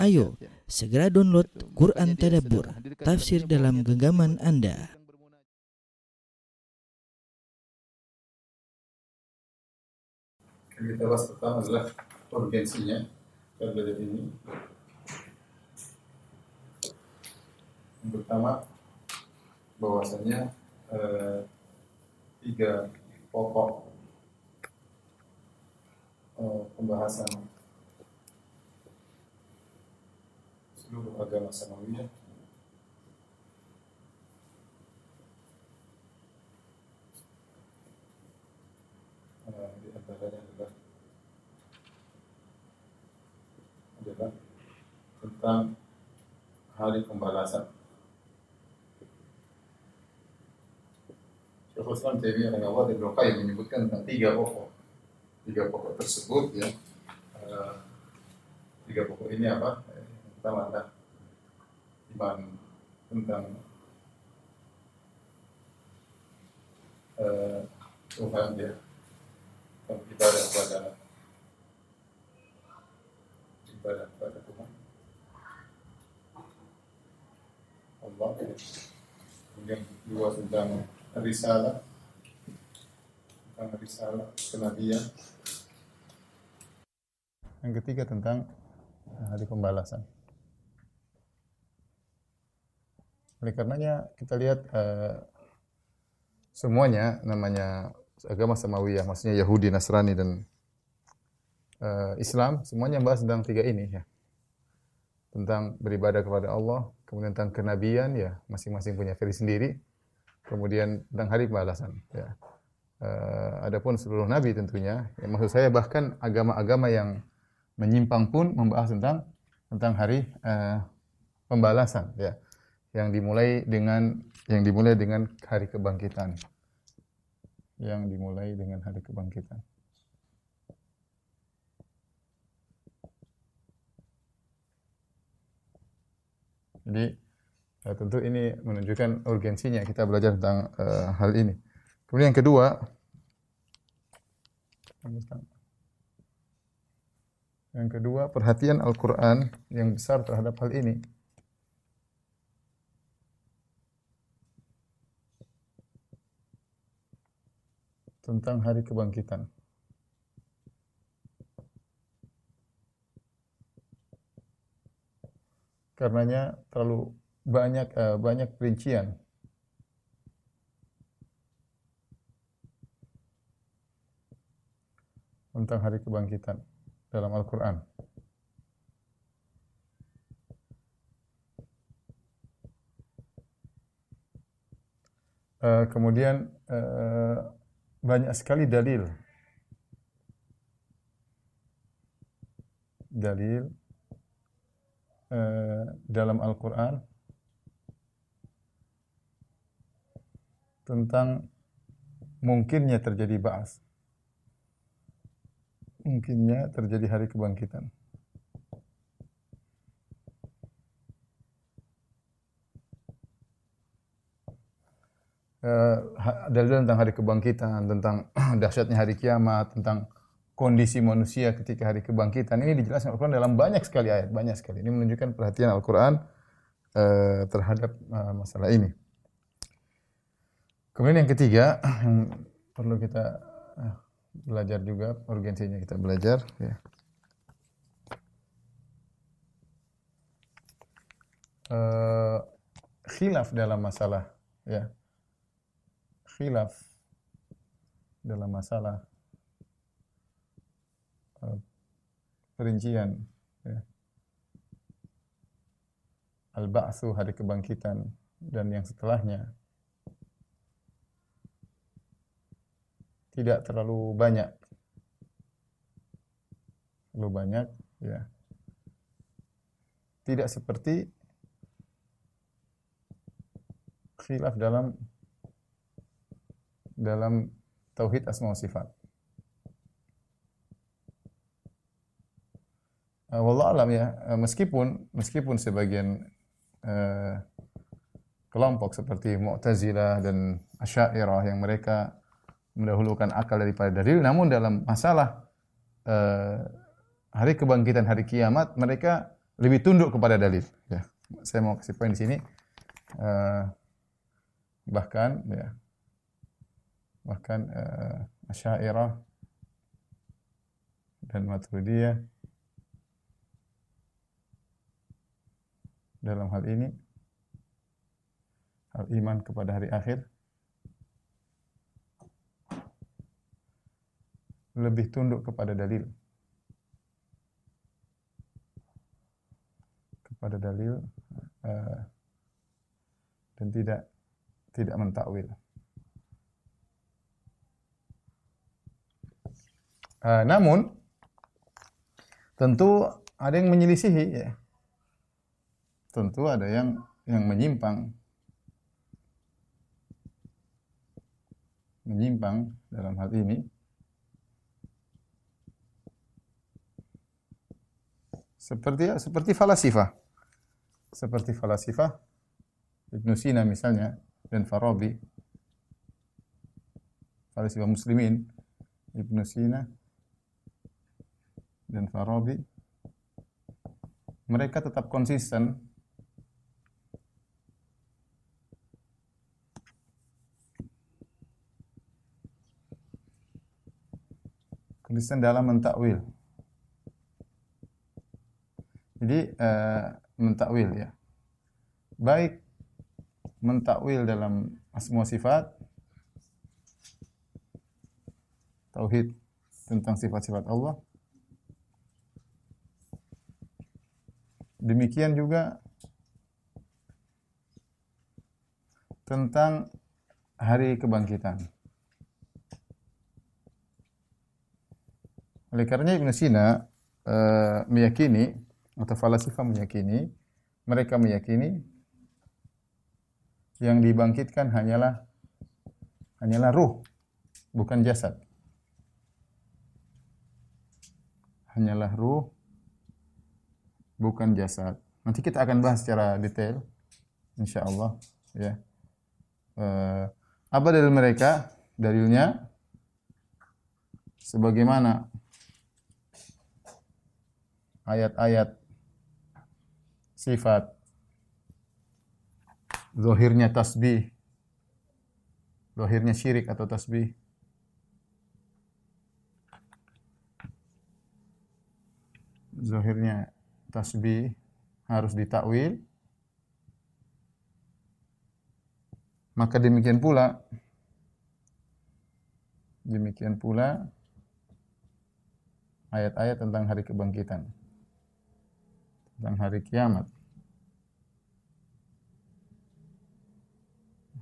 Ayo, segera download Quran Tadabbur, tafsir dalam genggaman Anda. Yang kita bahas pertama adalah urgensinya kita belajar ini. Yang pertama bahwasanya eh, tiga pokok eh, pembahasan seluruh agama Samawiyah eh, di adalah adalah tentang hari pembalasan. Syekhul Islam Taimiyah rahimahullah dan Ibnu menyebutkan tentang tiga pokok. Tiga pokok tersebut ya. eh, tiga pokok ini apa? Eh, pertama adalah iman tentang eh, Tuhan ya. Tentang ibadah kepada ibadah kepada Tuhan. Allah. Kemudian dua tentang risalah tentang risalah kenabian. Yang ketiga tentang hari pembalasan. Oleh karenanya kita lihat eh, semuanya namanya agama Samawiyah, maksudnya Yahudi, Nasrani dan eh, Islam, semuanya membahas tentang tiga ini ya. Tentang beribadah kepada Allah, kemudian tentang kenabian ya, masing-masing punya versi sendiri. Kemudian tentang hari pembalasan ya. Eh, adapun seluruh nabi tentunya, ya, maksud saya bahkan agama-agama yang menyimpang pun membahas tentang tentang hari eh, pembalasan ya. Yang dimulai dengan yang dimulai dengan hari kebangkitan. Yang dimulai dengan hari kebangkitan. Jadi ya, tentu ini menunjukkan urgensinya kita belajar tentang eh, hal ini. Kemudian yang kedua, yang kedua perhatian Al-Quran yang besar terhadap hal ini. Tentang hari kebangkitan. Karenanya terlalu banyak eh, banyak perincian tentang hari kebangkitan dalam Al-Quran. Eh, kemudian eh, banyak sekali dalil dalil eh, dalam Al-Quran tentang mungkinnya terjadi ba'as mungkinnya terjadi hari kebangkitan. Eh, dalil tentang hari kebangkitan, tentang dahsyatnya hari kiamat, tentang kondisi manusia ketika hari kebangkitan ini dijelaskan Al-Quran dalam banyak sekali ayat, banyak sekali. Ini menunjukkan perhatian Al-Quran eh, terhadap eh, masalah ini. Kemudian yang ketiga yang perlu kita eh, belajar juga urgensinya kita belajar ya. Uh, khilaf dalam masalah ya khilaf dalam masalah uh, perincian ya. al-ba'tsu hari kebangkitan dan yang setelahnya tidak terlalu banyak. Terlalu banyak, ya. Tidak seperti khilaf dalam dalam tauhid asma wa sifat. Uh, wallah alam ya, uh, meskipun meskipun sebagian uh, kelompok seperti Mu'tazilah dan Asy'ariyah yang mereka mendahulukan akal daripada dalil namun dalam masalah uh, hari kebangkitan hari kiamat mereka lebih tunduk kepada dalil. Ya. Saya mau kasih poin di sini. Uh, bahkan ya bahkan uh, Asy'ariyah dan Maturidiyah dalam hal ini hal iman kepada hari akhir lebih tunduk kepada dalil kepada dalil uh, dan tidak tidak mentakwil. Uh, namun tentu ada yang menyelisihi ya. Tentu ada yang yang menyimpang. Menyimpang dalam hal ini. Seperti seperti falasifah. Seperti falasifah Ibn Sina misalnya dan Farabi. Falasifah muslimin Ibn Sina dan Farabi mereka tetap konsisten konsisten dalam mentakwil. Jadi uh, mentakwil ya. Baik mentakwil dalam semua sifat tauhid tentang sifat-sifat Allah Demikian juga tentang hari kebangkitan. Oleh karena Ibn Sina uh, meyakini atau falasifah meyakini, mereka meyakini yang dibangkitkan hanyalah hanyalah ruh, bukan jasad. Hanyalah ruh, bukan jasad. Nanti kita akan bahas secara detail insyaallah ya. Uh, apa dalil mereka? Dalilnya sebagaimana ayat-ayat sifat zahirnya tasbih zahirnya syirik atau tasbih zahirnya tasbih harus ditakwil. Maka demikian pula demikian pula ayat-ayat tentang hari kebangkitan tentang hari kiamat.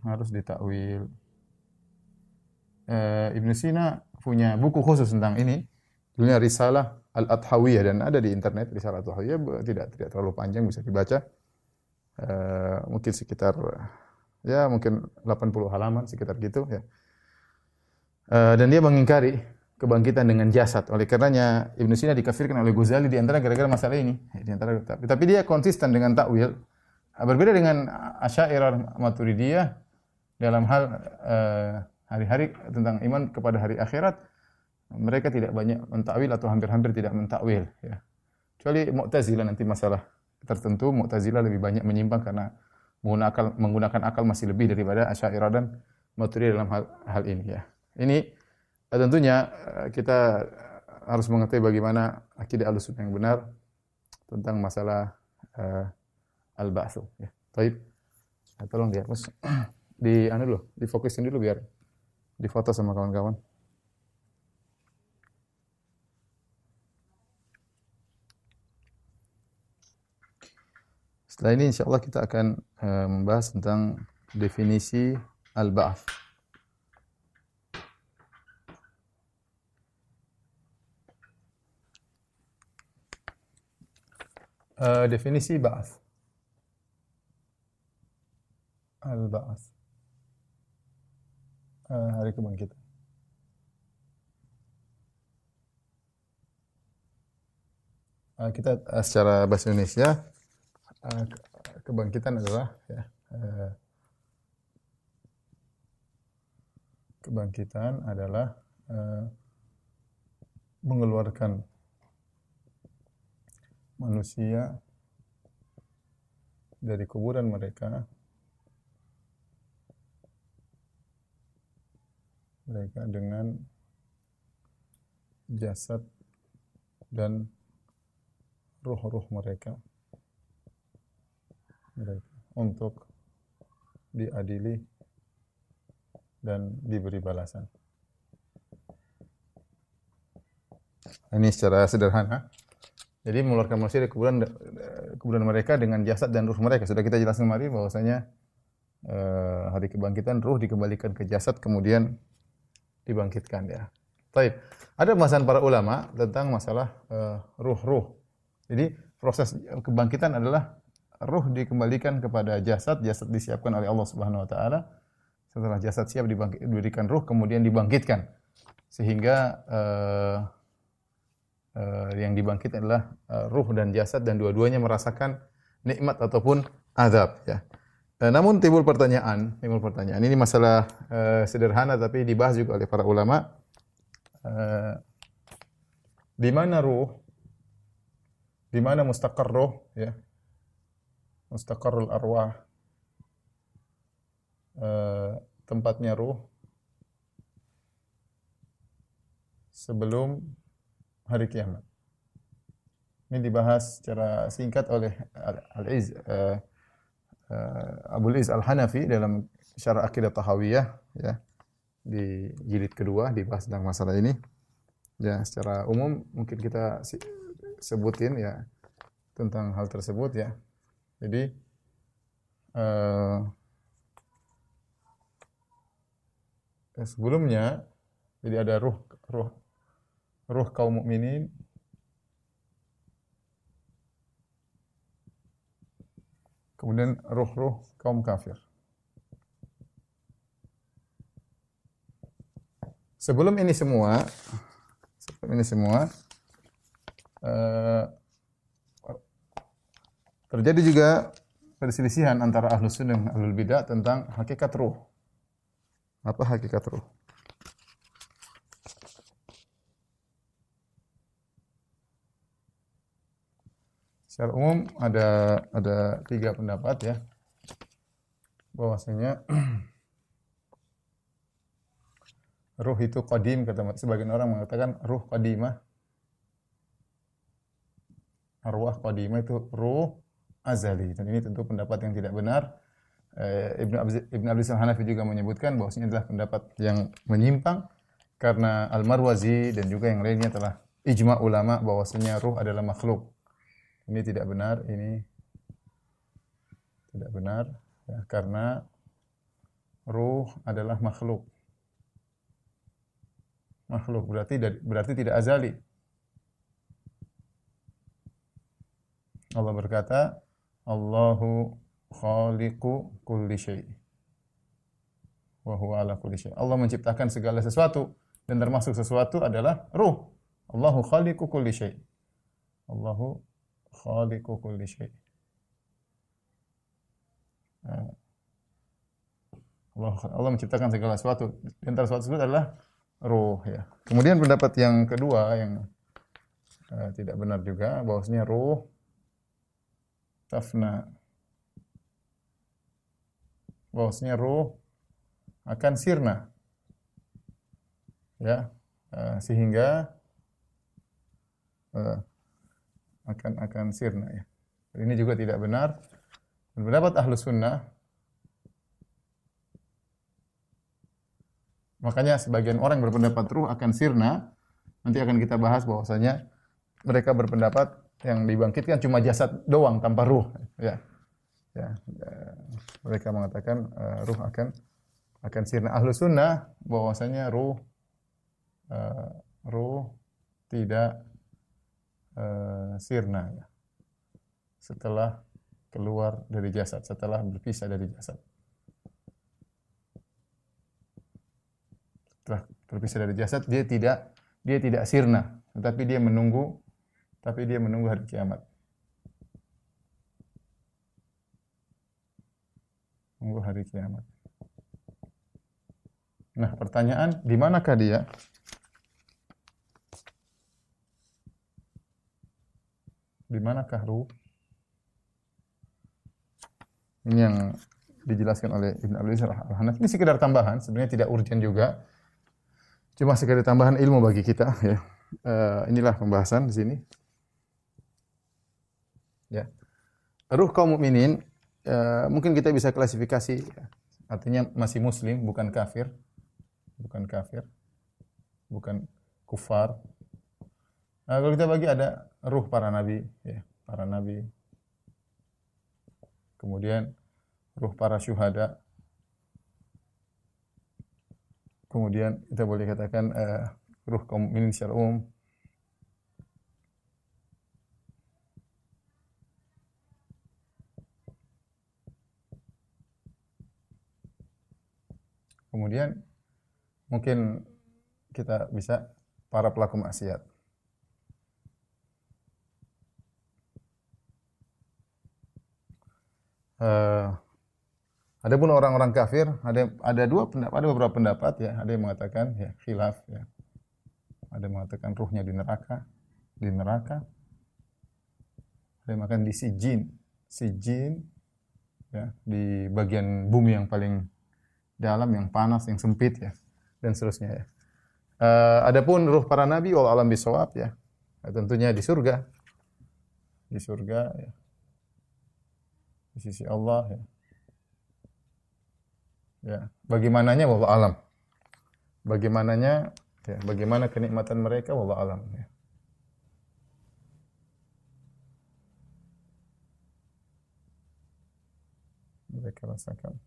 Harus ditakwil. E, Ibnu Sina punya buku khusus tentang ini. Dunia risalah Al-Adhawiyah dan ada di internet Risalah Al-Adhawiyah tidak tidak terlalu panjang bisa dibaca. Uh, mungkin sekitar ya mungkin 80 halaman sekitar gitu ya. Uh, dan dia mengingkari kebangkitan dengan jasad. Oleh karenanya Ibnu Sina dikafirkan oleh Ghazali di antara gara-gara masalah ini. Di antara tapi, tapi dia konsisten dengan takwil. Berbeda dengan Asy'ariyah Maturidiyah dalam hal eh, hari-hari tentang iman kepada hari akhirat mereka tidak banyak mentakwil atau hampir-hampir tidak mentakwil ya. Kecuali Mu'tazilah nanti masalah tertentu Mu'tazilah lebih banyak menyimpang karena menggunakan menggunakan akal masih lebih daripada Asy'ariyah dan Maturidiyah dalam hal, hal ini ya. Ini eh, tentunya eh, kita harus mengetahui bagaimana akidah Ahlussunnah yang benar tentang masalah uh, al-ba'tsu ya. Baik. Nah, tolong dia, Mas. Di anu dulu, difokusin dulu biar difoto sama kawan-kawan. Setelah ini insya Allah kita akan uh, membahas tentang definisi al-ba'ath. Uh, definisi ba'ath. Al-ba'ath. Uh, hari kebangkitan. Uh, kita secara bahasa Indonesia Eh, kebangkitan adalah ya, uh, kebangkitan adalah uh, mengeluarkan manusia dari kuburan mereka. Mereka dengan jasad dan ruh-ruh mereka mereka untuk diadili dan diberi balasan. Ini secara sederhana. Jadi mengeluarkan manusia dari kuburan kuburan mereka dengan jasad dan ruh mereka. Sudah kita jelaskan kemarin bahwasanya uh, hari kebangkitan ruh dikembalikan ke jasad kemudian dibangkitkan ya. Baik. Ada pembahasan para ulama tentang masalah uh, ruh-ruh. Jadi proses kebangkitan adalah ruh dikembalikan kepada jasad, jasad disiapkan oleh Allah Subhanahu wa taala. Setelah jasad siap diberikan ruh kemudian dibangkitkan. Sehingga uh, uh, yang dibangkit adalah uh, ruh dan jasad dan dua-duanya merasakan nikmat ataupun azab ya. Uh, namun timbul pertanyaan, timbul pertanyaan. Ini masalah uh, sederhana tapi dibahas juga oleh para ulama. Uh, di mana ruh? Di mana mustaqar ruh ya? Mustaqarrul arwah uh, tempatnya ruh sebelum hari kiamat. Ini dibahas secara singkat oleh Al-Iz uh, uh, Abu Iz Al-Hanafi dalam Syarah Aqidah Tahawiyah ya di jilid kedua dibahas tentang masalah ini. Ya, secara umum mungkin kita sebutin ya tentang hal tersebut ya. Jadi uh, sebelumnya jadi ada ruh ruh ruh kaum mukminin kemudian ruh-ruh kaum kafir. Sebelum ini semua, sebelum ini semua, uh, Terjadi juga perselisihan antara ahlu sunnah dan ahlul bidah tentang hakikat ruh. Apa hakikat ruh? Secara umum ada ada tiga pendapat ya bahwasanya ruh itu qadim kata sebagian orang mengatakan ruh qadimah arwah qadimah itu ruh azali dan ini tentu pendapat yang tidak benar. Eh, Ibnu Ibnu Abdul Hanafi juga menyebutkan bahwa ini adalah pendapat yang menyimpang karena Al-Marwazi dan juga yang lainnya telah ijma ulama bahwasanya ruh adalah makhluk. Ini tidak benar, ini tidak benar ya, karena ruh adalah makhluk. Makhluk berarti berarti tidak azali. Allah berkata, Allahu khaliqu kulli syai. Wa huwa ala kulli syai. Allah menciptakan segala sesuatu dan termasuk sesuatu adalah ruh. Allahu khaliqu kulli syai. Allahu khaliqu kulli syai. Nah. Allah, Allah menciptakan segala sesuatu. Di antara sesuatu tersebut adalah ruh ya. Kemudian pendapat yang kedua yang uh, tidak benar juga bahwasanya ruh tafna. Bahwasanya ruh akan sirna. Ya, uh, sehingga uh, akan akan sirna ya. Ini juga tidak benar. Pendapat ahlu sunnah Makanya sebagian orang berpendapat ruh akan sirna. Nanti akan kita bahas bahwasanya mereka berpendapat yang dibangkitkan cuma jasad doang tanpa ruh. Ya. Ya mereka mengatakan uh, ruh akan akan sirna. Ahlu sunnah bahwasanya ruh uh, ruh tidak uh, sirna ya. Setelah keluar dari jasad setelah berpisah dari jasad. Setelah berpisah dari jasad dia tidak dia tidak sirna. Tetapi dia menunggu tapi dia menunggu hari kiamat. Menunggu hari kiamat. Nah, pertanyaan, di manakah dia? Di manakah ruh? Ini yang dijelaskan oleh Ibn Abi Al-Hanafi. Ini sekedar tambahan, sebenarnya tidak urgent juga. Cuma sekedar tambahan ilmu bagi kita ya. Uh, inilah pembahasan di sini. Ya. Ruh kaum mukminin uh, mungkin kita bisa klasifikasi ya. artinya masih muslim bukan kafir. Bukan kafir. Bukan kufar. Nah, kalau kita bagi ada ruh para nabi ya, para nabi. Kemudian ruh para syuhada. Kemudian kita boleh katakan uh, ruh kaum mukminin secara umum. Kemudian mungkin kita bisa para pelaku maksiat. Uh, ada pun orang-orang kafir, ada ada dua pendapat, ada beberapa pendapat ya. Ada yang mengatakan ya khilaf ya. Ada yang mengatakan ruhnya di neraka, di neraka. Ada yang mengatakan di sijin, sijin ya di bagian bumi yang paling dalam, yang panas, yang sempit ya dan seterusnya ya. Uh, adapun ruh para nabi wal alam bisawab ya. ya. Tentunya di surga. Di surga ya. Di sisi Allah ya Ya, bagaimananya wallah alam. Bagaimananya ya, bagaimana kenikmatan mereka wallah alam ya. Mereka rasakan.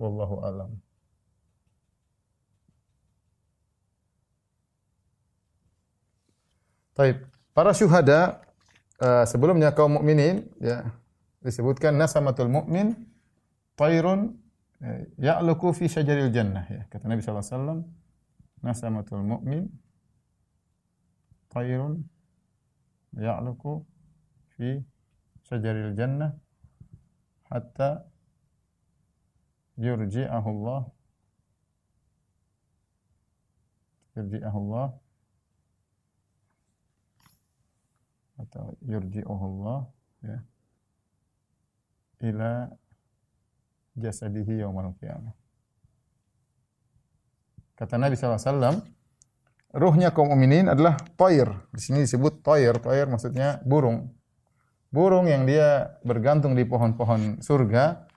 Wallahu alam. Taib. Para syuhada uh, sebelumnya kaum mukminin ya disebutkan nasamatul mukmin tairun eh, ya'luku fi syajaril jannah ya. Kata Nabi sallallahu alaihi wasallam, nasamatul mu'min tairun ya'luku fi syajaril jannah hatta yurji'ahu Allah yurji'ahu Allah atau yurji'ahu Allah ya ila jasadihi yaumal qiyamah. Kata Nabi SAW, ruhnya kaum mukminin adalah toir. Di sini disebut toir. Toir maksudnya burung. Burung yang dia bergantung di pohon-pohon surga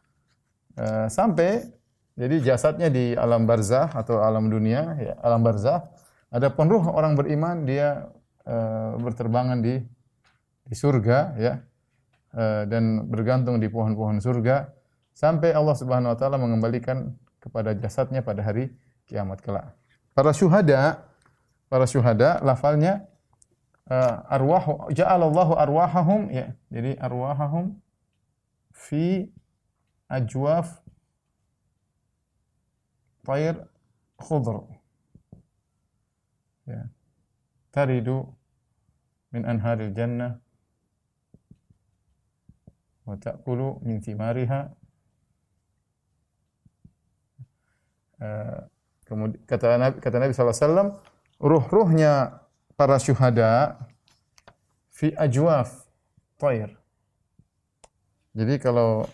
uh, sampai jadi jasadnya di alam barzah atau alam dunia, ya, alam barzah. Adapun ruh orang beriman dia uh, berterbangan di di surga, ya, uh, dan bergantung di pohon-pohon surga sampai Allah Subhanahu wa taala mengembalikan kepada jasadnya pada hari kiamat kelak. Para syuhada, para syuhada lafalnya uh, arwah ja'alallahu arwahahum ya. Jadi arwahahum fi Ya. Taridu min anharil jannah wa ta'kulu min thimariha Eh, kemudian kata Nabi kata Nabi SAW, ruh-ruhnya para syuhada fi ajwaf tair. Jadi kalau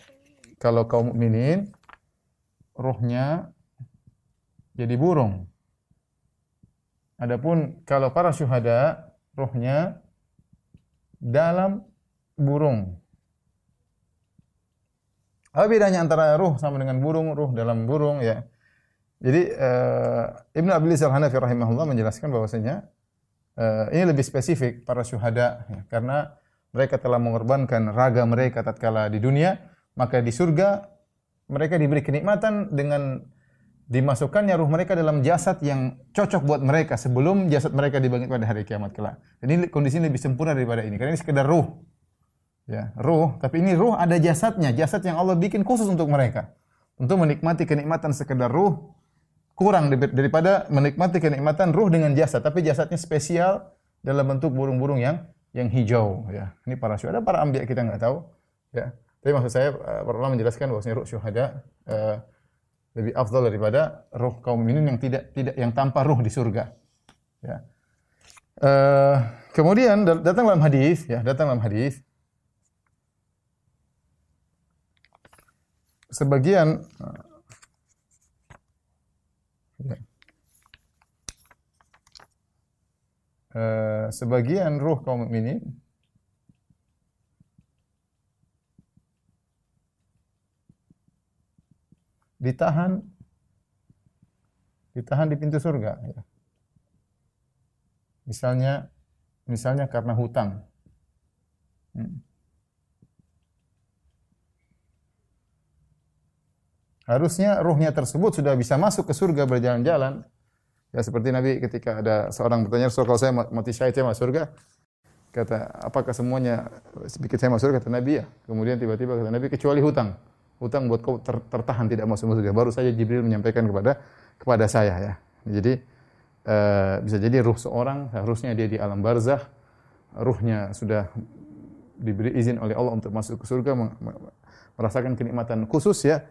kalau kaum mukminin ruhnya jadi burung. Adapun kalau para syuhada ruhnya dalam burung. Apa bedanya antara ruh sama dengan burung? Ruh dalam burung ya. Jadi uh, Ibnu Abi Al-Hanafi rahimahullah menjelaskan bahwasanya uh, ini lebih spesifik para syuhada ya, karena mereka telah mengorbankan raga mereka tatkala di dunia, maka di surga mereka diberi kenikmatan dengan dimasukkannya ruh mereka dalam jasad yang cocok buat mereka sebelum jasad mereka dibangkit pada hari kiamat kelak. Jadi kondisi lebih sempurna daripada ini. Karena ini sekedar ruh. Ya, ruh, tapi ini ruh ada jasadnya, jasad yang Allah bikin khusus untuk mereka. Untuk menikmati kenikmatan sekedar ruh, kurang daripada menikmati kenikmatan ruh dengan jasad, tapi jasadnya spesial dalam bentuk burung-burung yang yang hijau ya. Ini para syuhada, para ambiya kita nggak tahu ya. Tapi maksud saya eh, ulama menjelaskan bahwasanya ruh syuhada uh, lebih afdal daripada ruh kaum mukminin yang tidak tidak yang tanpa ruh di surga. Ya. Uh, kemudian datang dalam hadis ya, datang dalam hadis sebagian. Uh, sebagian ruh kaum mukminin ditahan ditahan di pintu surga ya. Misalnya misalnya karena hutang. Hmm. Harusnya ruhnya tersebut sudah bisa masuk ke surga berjalan-jalan. Ya seperti Nabi ketika ada seorang bertanya, Rasul kalau saya mati syahid saya masuk surga. Kata, apakah semuanya sedikit saya masuk surga? Kata Nabi ya. Kemudian tiba-tiba kata Nabi, kecuali hutang. Hutang buat kau ter tertahan tidak masuk surga. Baru saja Jibril menyampaikan kepada kepada saya ya. Jadi uh, bisa jadi ruh seorang harusnya dia di alam barzah, ruhnya sudah diberi izin oleh Allah untuk masuk ke surga, merasakan kenikmatan khusus ya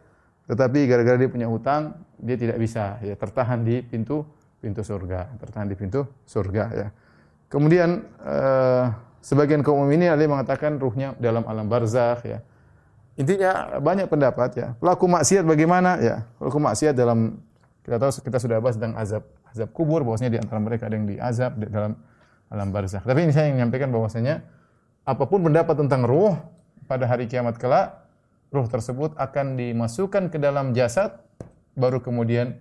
tetapi gara-gara dia punya hutang, dia tidak bisa ya tertahan di pintu pintu surga, tertahan di pintu surga ya. Kemudian uh, sebagian kaum ini ada yang mengatakan ruhnya dalam alam barzakh ya. Intinya banyak pendapat ya. Pelaku maksiat bagaimana ya? Pelaku maksiat dalam kita tahu kita sudah bahas tentang azab azab kubur bahwasanya di antara mereka ada yang diazab di dalam alam barzakh. Tapi ini saya yang menyampaikan bahwasanya apa pun pendapat tentang ruh pada hari kiamat kelak ruh tersebut akan dimasukkan ke dalam jasad baru kemudian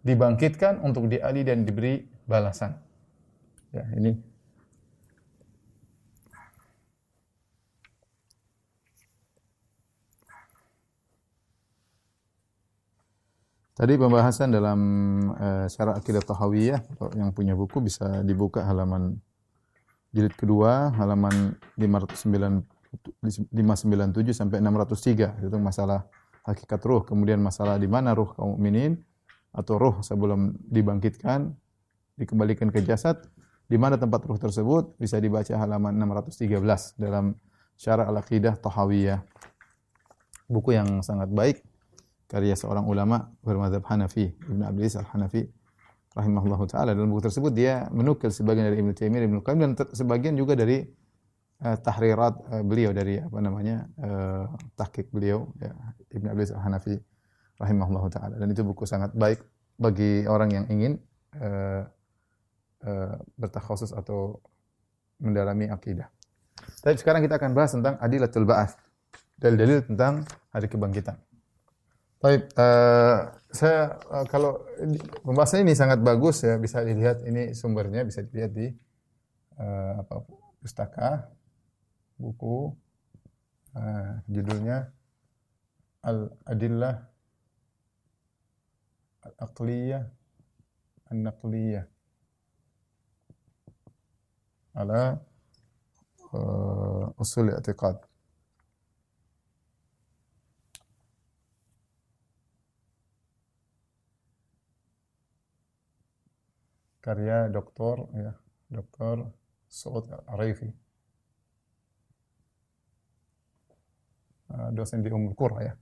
dibangkitkan untuk diadili dan diberi balasan. Ya, ini Tadi pembahasan dalam uh, syarah akidah tahawiyah yang punya buku bisa dibuka halaman jilid kedua halaman 509 597 sampai 603 itu masalah hakikat ruh. Kemudian masalah di mana ruh kaum mukminin atau ruh sebelum dibangkitkan dikembalikan ke jasad di mana tempat ruh tersebut bisa dibaca halaman 613 dalam Syarah Al-Aqidah Tahawiyah. Buku yang sangat baik karya seorang ulama bermadzhab Hanafi Ibnu Abdul Al-Hanafi rahimahullahu taala dalam buku tersebut dia menukil sebagian dari Ibnu Taimiyah Ibnu Qayyim dan sebagian juga dari uh, tahrirat uh, beliau dari apa namanya uh, tahqiq beliau ya, Ibn Abdul Hanafi rahimahullah taala dan itu buku sangat baik bagi orang yang ingin uh, uh, bertakhusus atau mendalami akidah. Tapi sekarang kita akan bahas tentang adilatul ba'ats. Dalil-dalil tentang hari kebangkitan. Baik, uh, saya uh, kalau pembahasan ini sangat bagus ya bisa dilihat ini sumbernya bisa dilihat di uh, apa pustaka buku uh, judulnya Al-Adillah Al-Aqliyah An-Naqliyah. Ala uh, usul i'tiqad karya doktor ya doktor Saud Arifi Eh, dosen di Ummul Qura ya.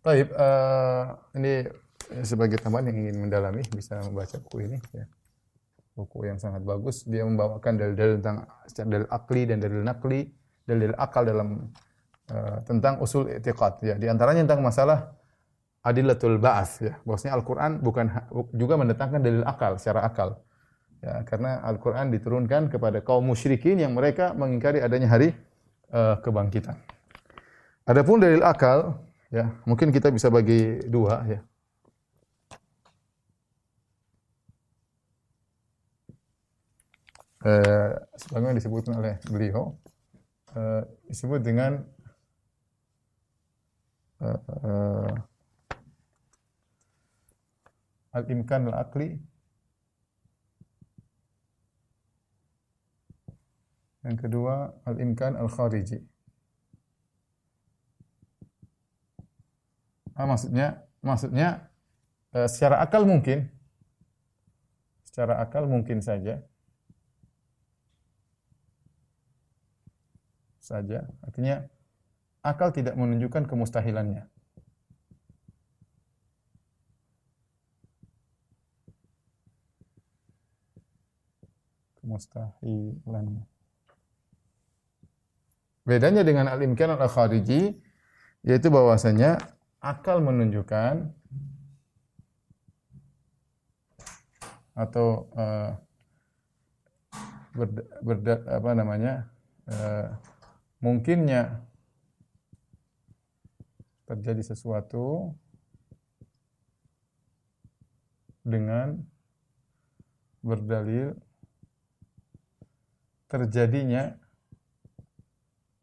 Baik, uh, ini sebagai teman yang ingin mendalami bisa membaca buku ini ya. Buku yang sangat bagus. Dia membawakan dalil-dalil tentang dalil akli dan dalil nakli, dalil akal dalam uh, tentang usul i'tiqad ya. Di antaranya tentang masalah adillatul ba'ats ya. Bahwasanya Al-Qur'an bukan juga mendatangkan dalil akal secara akal. Ya, karena Al-Qur'an diturunkan kepada kaum musyrikin yang mereka mengingkari adanya hari uh, kebangkitan. Adapun dalil akal, ya mungkin kita bisa bagi dua ya. Eh, sebagaimana disebutkan oleh beliau, eh, disebut dengan eh, eh, al-imkan al-akli yang kedua al-imkan al-khariji. Ah, maksudnya maksudnya e, secara akal mungkin secara akal mungkin saja saja artinya akal tidak menunjukkan kemustahilannya kemustahilannya bedanya dengan al-imkan al-khariji yaitu bahwasanya akal menunjukkan atau uh, berda, berda, apa namanya uh, mungkinnya terjadi sesuatu dengan berdalil terjadinya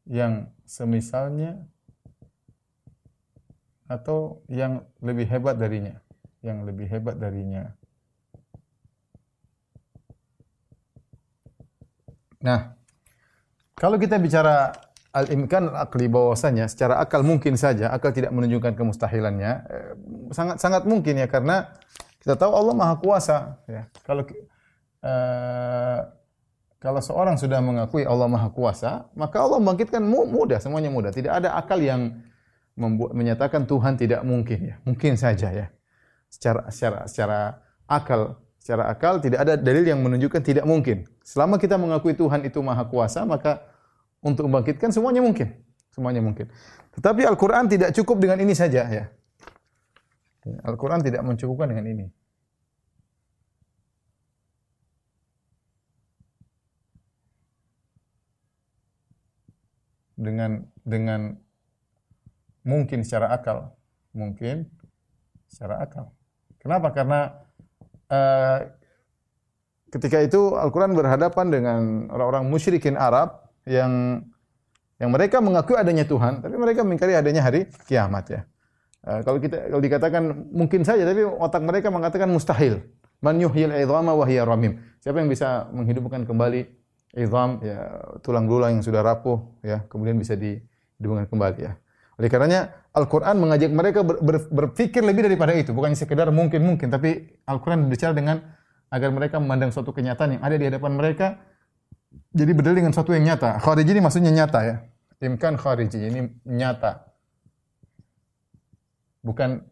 yang semisalnya atau yang lebih hebat darinya, yang lebih hebat darinya. Nah, kalau kita bicara al-imkan akli bahwasanya secara akal mungkin saja, akal tidak menunjukkan kemustahilannya, eh, sangat sangat mungkin ya karena kita tahu Allah Maha Kuasa ya. Kalau uh, kalau seorang sudah mengakui Allah Maha Kuasa, maka Allah membangkitkan mudah, semuanya mudah. Tidak ada akal yang membuat menyatakan Tuhan tidak mungkin ya. Mungkin saja ya. Secara secara secara akal, secara akal tidak ada dalil yang menunjukkan tidak mungkin. Selama kita mengakui Tuhan itu Maha Kuasa, maka untuk membangkitkan semuanya mungkin. Semuanya mungkin. Tetapi Al-Qur'an tidak cukup dengan ini saja ya. Al-Quran tidak mencukupkan dengan ini. Dengan dengan mungkin secara akal, mungkin secara akal. Kenapa? Karena uh, ketika itu Al-Quran berhadapan dengan orang-orang musyrikin Arab yang yang mereka mengakui adanya Tuhan, tapi mereka mengingkari adanya hari kiamat ya. Uh, kalau kita kalau dikatakan mungkin saja tapi otak mereka mengatakan mustahil. Man yuhyil wa hiya ramim. Siapa yang bisa menghidupkan kembali idham ya tulang belulang yang sudah rapuh ya kemudian bisa dihidupkan kembali ya. Oleh karenanya Al-Qur'an mengajak mereka ber, ber, berpikir lebih daripada itu, bukan sekedar mungkin-mungkin tapi Al-Qur'an berbicara dengan agar mereka memandang suatu kenyataan yang ada di hadapan mereka jadi berdalil dengan suatu yang nyata. Khariji ini maksudnya nyata ya. Imkan khariji ini nyata bukan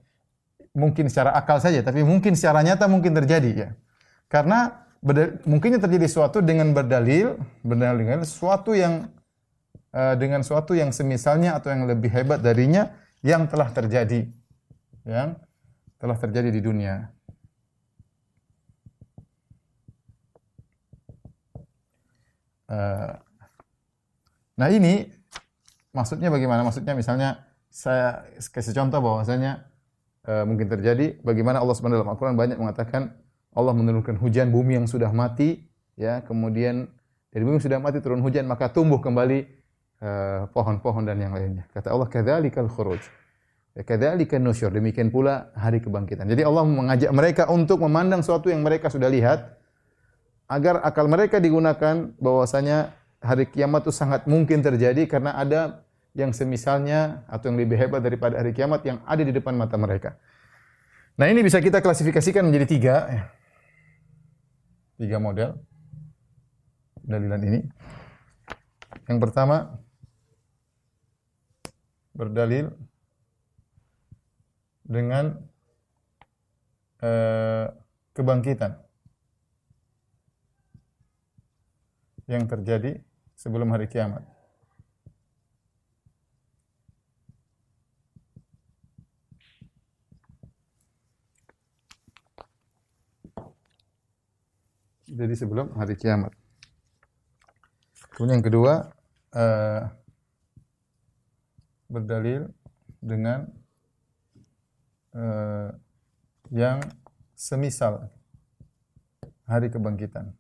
mungkin secara akal saja, tapi mungkin secara nyata mungkin terjadi ya. Karena mungkinnya terjadi sesuatu dengan berdalil, berdalil dengan sesuatu yang uh, dengan sesuatu yang semisalnya atau yang lebih hebat darinya yang telah terjadi, yang telah terjadi di dunia. Uh, nah ini maksudnya bagaimana? Maksudnya misalnya saya kasih contoh bahwasanya e, mungkin terjadi bagaimana Allah Subhanahu dalam Al-Qur'an banyak mengatakan Allah menurunkan hujan bumi yang sudah mati ya. Kemudian dari bumi yang sudah mati turun hujan maka tumbuh kembali eh, pohon-pohon uh, dan yang lainnya. Kata Allah kadzalikal khuruj ya kadzalika nusyur. Demikian pula hari kebangkitan. Jadi Allah mengajak mereka untuk memandang sesuatu yang mereka sudah lihat agar akal mereka digunakan bahwasanya hari kiamat itu sangat mungkin terjadi karena ada yang semisalnya atau yang lebih hebat daripada hari kiamat yang ada di depan mata mereka. Nah ini bisa kita klasifikasikan menjadi tiga, ya. Tiga model dalilan ini. Yang pertama berdalil dengan eh, kebangkitan yang terjadi sebelum hari kiamat. Jadi sebelum hari kiamat. Kemudian yang kedua uh, berdalil dengan uh, yang semisal hari kebangkitan.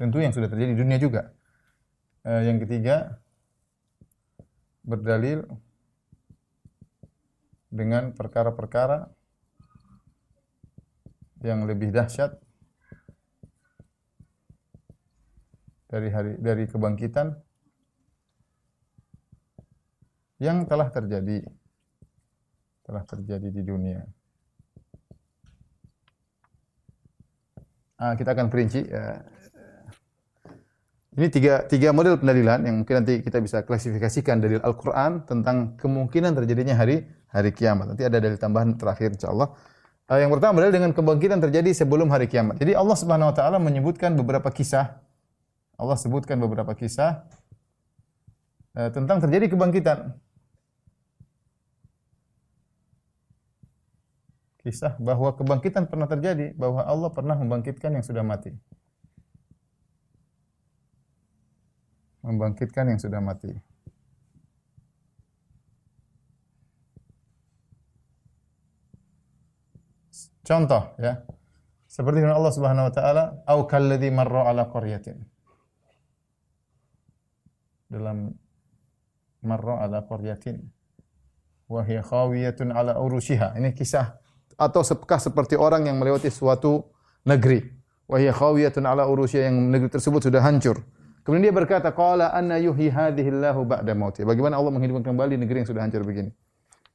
Tentu yang sudah terjadi di dunia juga. Uh, yang ketiga berdalil dengan perkara-perkara yang lebih dahsyat dari hari dari kebangkitan yang telah terjadi telah terjadi di dunia. Ah, kita akan perinci. Ya. Ini tiga, tiga model pendalilan yang mungkin nanti kita bisa klasifikasikan dari Al-Quran tentang kemungkinan terjadinya hari hari kiamat. Nanti ada dalil tambahan terakhir insya Allah. Uh, yang pertama adalah dengan kebangkitan terjadi sebelum hari kiamat. Jadi Allah Subhanahu wa taala menyebutkan beberapa kisah. Allah sebutkan beberapa kisah uh, tentang terjadi kebangkitan. Kisah bahwa kebangkitan pernah terjadi, bahwa Allah pernah membangkitkan yang sudah mati. Membangkitkan yang sudah mati. Contoh ya. Seperti firman Allah Subhanahu wa taala, "Au kalladzi marra ala qaryatin." Dalam marra ala qaryatin wa hiya khawiyatun ala urushiha. Ini kisah atau sepekah seperti orang yang melewati suatu negeri. Wa hiya khawiyatun ala urushiha yang negeri tersebut sudah hancur. Kemudian dia berkata, "Qala anna yuhyi hadhihi Allahu ba'da mauti." Bagaimana Allah menghidupkan kembali negeri yang sudah hancur begini?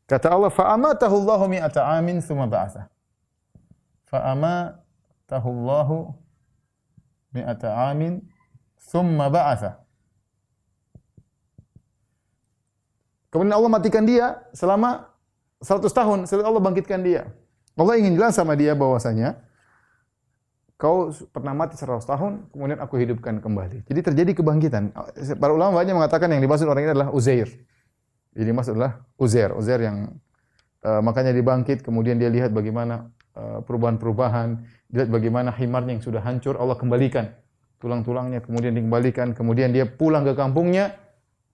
Kata Allah, "Fa amatahu Allahu mi'ata amin tsumma ba'atha." Fa ama tahullahu mi'ata amin thumma. Kemudian Allah matikan dia selama 100 tahun, setelah Allah bangkitkan dia. Allah ingin jelas sama dia bahwasanya kau pernah mati 100 tahun, kemudian aku hidupkan kembali. Jadi terjadi kebangkitan. Para ulama banyak mengatakan yang dimaksud orang ini adalah Uzair. Jadi dimaksud adalah Uzair. Uzair yang uh, makanya dibangkit, kemudian dia lihat bagaimana perubahan-perubahan, Lihat bagaimana himarnya yang sudah hancur Allah kembalikan. Tulang-tulangnya kemudian dikembalikan, kemudian dia pulang ke kampungnya.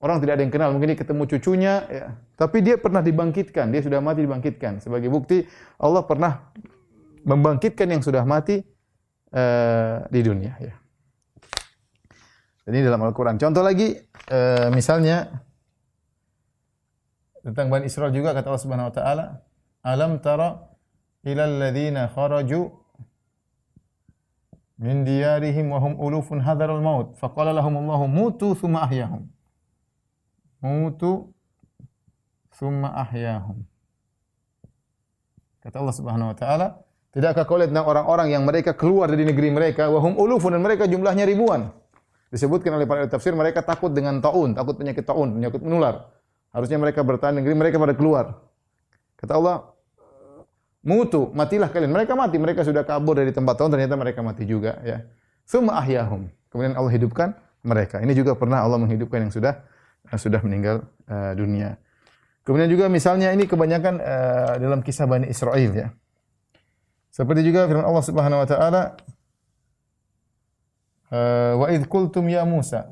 Orang tidak ada yang kenal, mungkin dia ketemu cucunya, ya. tapi dia pernah dibangkitkan, dia sudah mati dibangkitkan. Sebagai bukti Allah pernah membangkitkan yang sudah mati uh, di dunia. Ya. Ini dalam Al-Quran. Contoh lagi, uh, misalnya tentang Bani Israel juga kata Allah Subhanahu Wa Taala, Alam tara ilal ladina kharaju min diyarihim wa hum ulufun hadaral maut. Faqala lahum Allahu mutu thumma ahyahum. Mutu thumma ahyahum. Kata Allah Subhanahu wa taala tidakkah kau lihat orang-orang yang mereka keluar dari negeri mereka? Wa hum ulufun dan mereka jumlahnya ribuan. Disebutkan oleh para tafsir mereka takut dengan taun takut penyakit taun penyakit menular. Harusnya mereka bertahan negeri mereka pada keluar. Kata Allah mutu, matilah kalian. Mereka mati, mereka sudah kabur dari tempat tahun, ternyata mereka mati juga ya. Suma ahyahum. Kemudian Allah hidupkan mereka. Ini juga pernah Allah menghidupkan yang sudah yang sudah meninggal uh, dunia. Kemudian juga misalnya ini kebanyakan uh, dalam kisah Bani Israel ya. Seperti juga firman Allah Subhanahu wa taala wa idh qultum ya Musa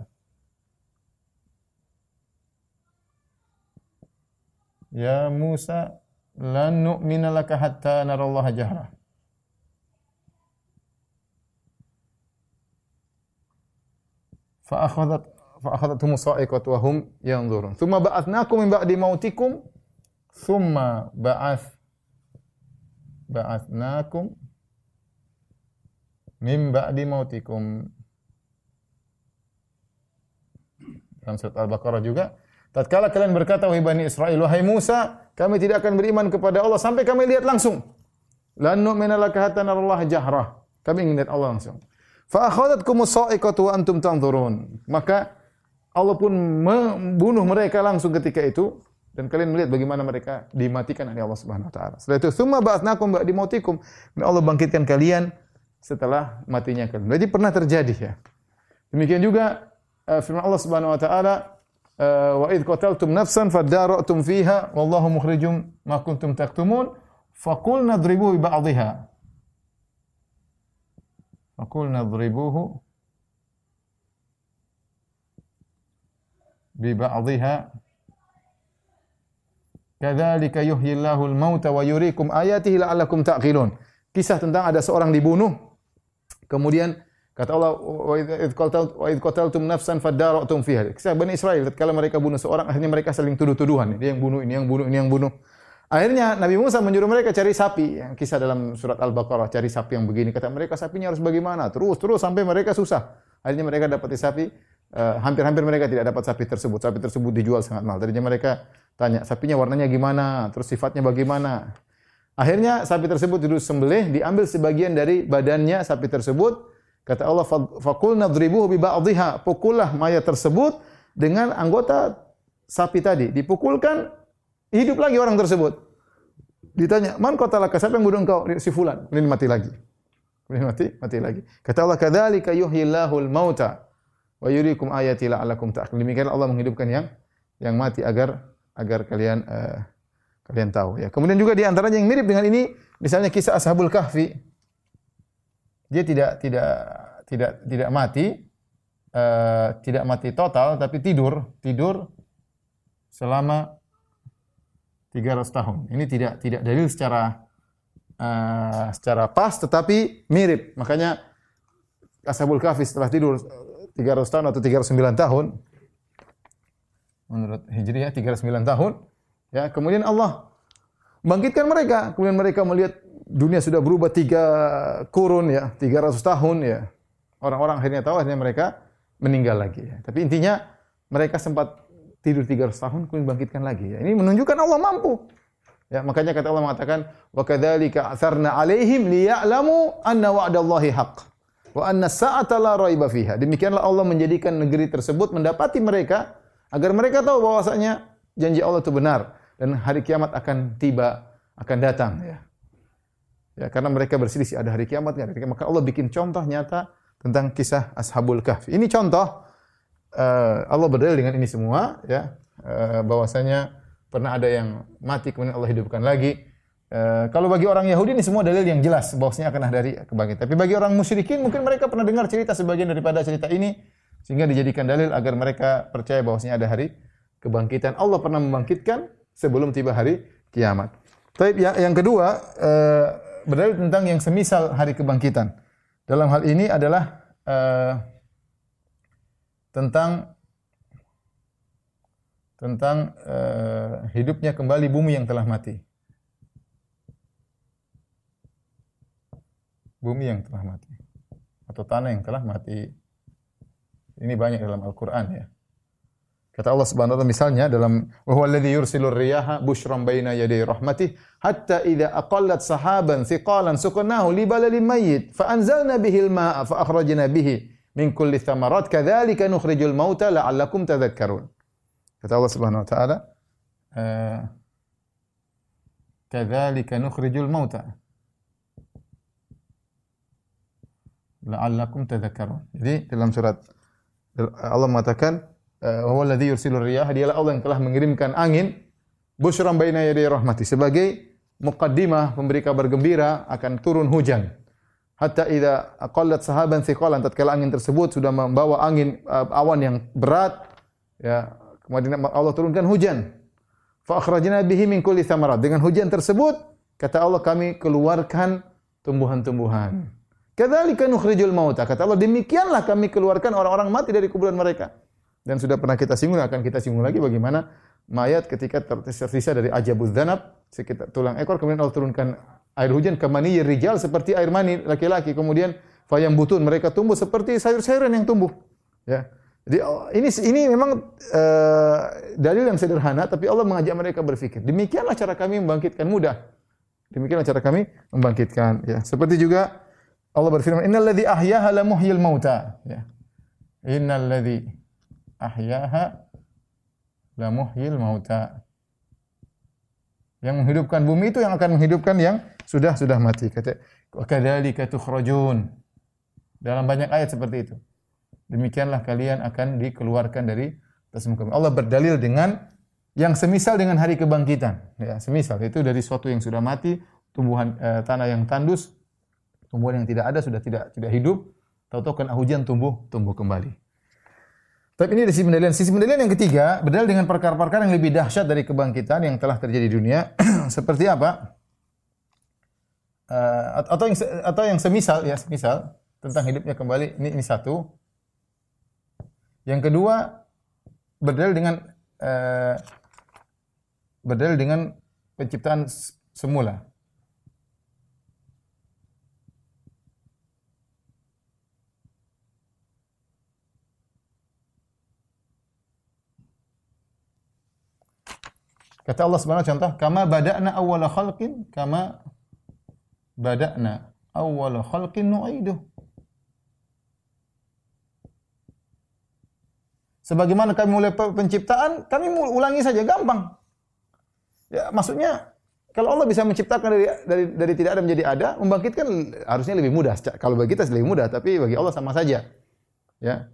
Ya Musa lan nu'mina laka hatta narallaha jahra. Fa akhadhat fa akhadhatuhum sa'iqatu wa hum yanzurun. Thumma ba'athnakum min ba'di mautikum thumma ba'ath ba'athnakum min ba'di mautikum. Dalam surat Al-Baqarah juga Tatkala kalian berkata, wahai Bani Israel, wahai Musa, kami tidak akan beriman kepada Allah sampai kami lihat langsung. Lan nu'mina laka hatta narallaha jahrah. Kami ingin lihat Allah langsung. Fa akhadhatkum sa'iqatu wa antum tanzurun. Maka Allah pun membunuh mereka langsung ketika itu dan kalian melihat bagaimana mereka dimatikan oleh Allah Subhanahu wa taala. Setelah itu tsumma ba'atsnakum ba'di mautikum. Allah bangkitkan kalian setelah matinya kalian. Jadi pernah terjadi ya. Demikian juga uh, firman Allah Subhanahu wa taala wa id qataltum nafsan fadara'tum fiha wallahu mukhrijum ma kuntum taktumun faqulna idribuhu bi ba'dihha. Faqulna idribuhu bi ba'dihha. Kadzalika yuhyillahu al-mauta wa yuriikum ayatihi la'allakum ta'qilun. Kisah tentang ada seorang dibunuh kemudian Kata Allah, wa id qataltum nafsan fadara'tum fiha. Kisah Bani Israel kalau mereka bunuh seorang akhirnya mereka saling tuduh-tuduhan. Dia yang bunuh, ini yang bunuh, ini yang bunuh. Akhirnya Nabi Musa menyuruh mereka cari sapi. Yang kisah dalam surat Al-Baqarah, cari sapi yang begini. Kata mereka sapinya harus bagaimana? Terus terus sampai mereka susah. Akhirnya mereka dapat sapi. Eh, hampir-hampir uh, mereka tidak dapat sapi tersebut. Sapi tersebut dijual sangat mahal. Tadinya mereka tanya, sapinya warnanya gimana? Terus sifatnya bagaimana? Akhirnya sapi tersebut disembelih, diambil sebagian dari badannya sapi tersebut, Kata Allah, "Faqulna nadribuhu bi ba'dihha." Pukullah mayat tersebut dengan anggota sapi tadi. Dipukulkan, hidup lagi orang tersebut. Ditanya, "Man qatalaka? Siapa yang bunuh engkau?" Si fulan. Kemudian mati lagi. Kemudian mati, mati lagi. Kata Allah, "Kadzalika yuhyillahul mauta wa yuriikum ayati la'allakum ta'qilun." Demikian Allah menghidupkan yang yang mati agar agar kalian uh, kalian tahu ya. Kemudian juga di antaranya yang mirip dengan ini misalnya kisah Ashabul Kahfi. Dia tidak tidak tidak tidak mati uh, tidak mati total tapi tidur, tidur selama 300 tahun. Ini tidak tidak dalil secara uh, secara pas tetapi mirip. Makanya Ashabul Kahfi setelah tidur 300 tahun atau 309 tahun menurut Hijriah 39 tahun ya kemudian Allah bangkitkan mereka kemudian mereka melihat dunia sudah berubah tiga kurun ya 300 tahun ya orang-orang akhirnya tahu akhirnya mereka meninggal lagi ya. tapi intinya mereka sempat tidur 300 tahun kemudian bangkitkan lagi ya. ini menunjukkan Allah mampu Ya, makanya kata Allah mengatakan wa kadzalika atharna alaihim liya'lamu anna wa'dallahi haqq wa anna sa'ata la raiba fiha. Demikianlah Allah menjadikan negeri tersebut mendapati mereka agar mereka tahu bahwasanya janji Allah itu benar dan hari kiamat akan tiba, akan datang ya. Ya, karena mereka berselisih ada hari kiamat enggak? Maka Allah bikin contoh nyata tentang kisah Ashabul Kahfi. Ini contoh uh, Allah berdalil dengan ini semua ya, uh, bahwasanya pernah ada yang mati kemudian Allah hidupkan lagi. E, kalau bagi orang Yahudi ini semua dalil yang jelas bahwasanya akan ada dari kebangkitan. Tapi bagi orang musyrikin mungkin mereka pernah dengar cerita sebagian daripada cerita ini sehingga dijadikan dalil agar mereka percaya bahwasanya ada hari kebangkitan. Allah pernah membangkitkan sebelum tiba hari kiamat. Tapi yang, yang kedua berdalil tentang yang semisal hari kebangkitan. Dalam hal ini adalah e, tentang tentang uh, hidupnya kembali bumi yang telah mati. Bumi yang telah mati atau tanah yang telah mati. Ini banyak dalam Al-Qur'an ya. Kata Allah Subhanahu wa taala misalnya dalam wa huwa alladhi yursilur riyaha bushran baina yaday rahmatih hatta idza aqallat sahaban thiqalan suqnahu li baladin mayyit fa anzalna bihi al-ma'a fa akhrajna bihi min kulli thamarat kadzalika nukhrijul mauta la'allakum tadhakkarun. Kata Allah Subhanahu wa taala, eh, "Kadzalika nukhrijul mauta." La'allakum tadhakkarun. Jadi dalam surat Allah mengatakan, eh, "Wa alladhi yursilur riyah," dialah Allah yang telah mengirimkan angin busyran baina yaday rahmati sebagai muqaddimah memberi kabar gembira akan turun hujan. Hatta idza aqallat sahaban thiqalan tatkala angin tersebut sudah membawa angin uh, awan yang berat ya Kemudian Allah turunkan hujan. Fa akhrajna bihi min kulli thamarat. Dengan hujan tersebut, kata Allah kami keluarkan tumbuhan-tumbuhan. Kadzalika nukhrijul mauta. Kata Allah, demikianlah kami keluarkan orang-orang mati dari kuburan mereka. Dan sudah pernah kita singgung, akan kita singgung lagi bagaimana mayat ketika tersisa dari ajabuz dzanab, sekitar tulang ekor, kemudian Allah turunkan air hujan ke mani rijal seperti air mani laki-laki. Kemudian fayam butun, mereka tumbuh seperti sayur-sayuran yang tumbuh. Ya. Jadi oh, ini ini memang uh, dalil yang sederhana, tapi Allah mengajak mereka berpikir. Demikianlah cara kami membangkitkan mudah. Demikianlah cara kami membangkitkan. Ya, seperti juga Allah berfirman, Innal ladzi ahyaha la muhyil mauta. Ya. Innal ladzi ahyaha la muhyil mauta. Yang menghidupkan bumi itu yang akan menghidupkan yang sudah sudah mati. Kata, wa kadzalika tukhrajun. Dalam banyak ayat seperti itu demikianlah kalian akan dikeluarkan dari atas muka Allah berdalil dengan yang semisal dengan hari kebangkitan. Ya, semisal itu dari suatu yang sudah mati, tumbuhan eh, tanah yang tandus, tumbuhan yang tidak ada sudah tidak tidak hidup, tahu-tahu kena hujan tumbuh tumbuh kembali. Tapi ini dari sisi pendalilan. Sisi pendalilan yang ketiga, berdalil dengan perkara-perkara yang lebih dahsyat dari kebangkitan yang telah terjadi di dunia. Seperti apa? Uh, atau yang atau yang semisal ya, semisal tentang hidupnya kembali. Ini ini satu. Yang kedua berdalil dengan uh, berdalil dengan penciptaan semula. Kata Allah Subhanahu contoh, kama bada'na awwala khalqin kama bada'na awwala khalqin nu'iduh. Sebagaimana kami mulai penciptaan, kami ulangi saja gampang. Ya, maksudnya kalau Allah bisa menciptakan dari dari dari tidak ada menjadi ada, membangkitkan harusnya lebih mudah. Kalau bagi kita lebih mudah, tapi bagi Allah sama saja. Ya.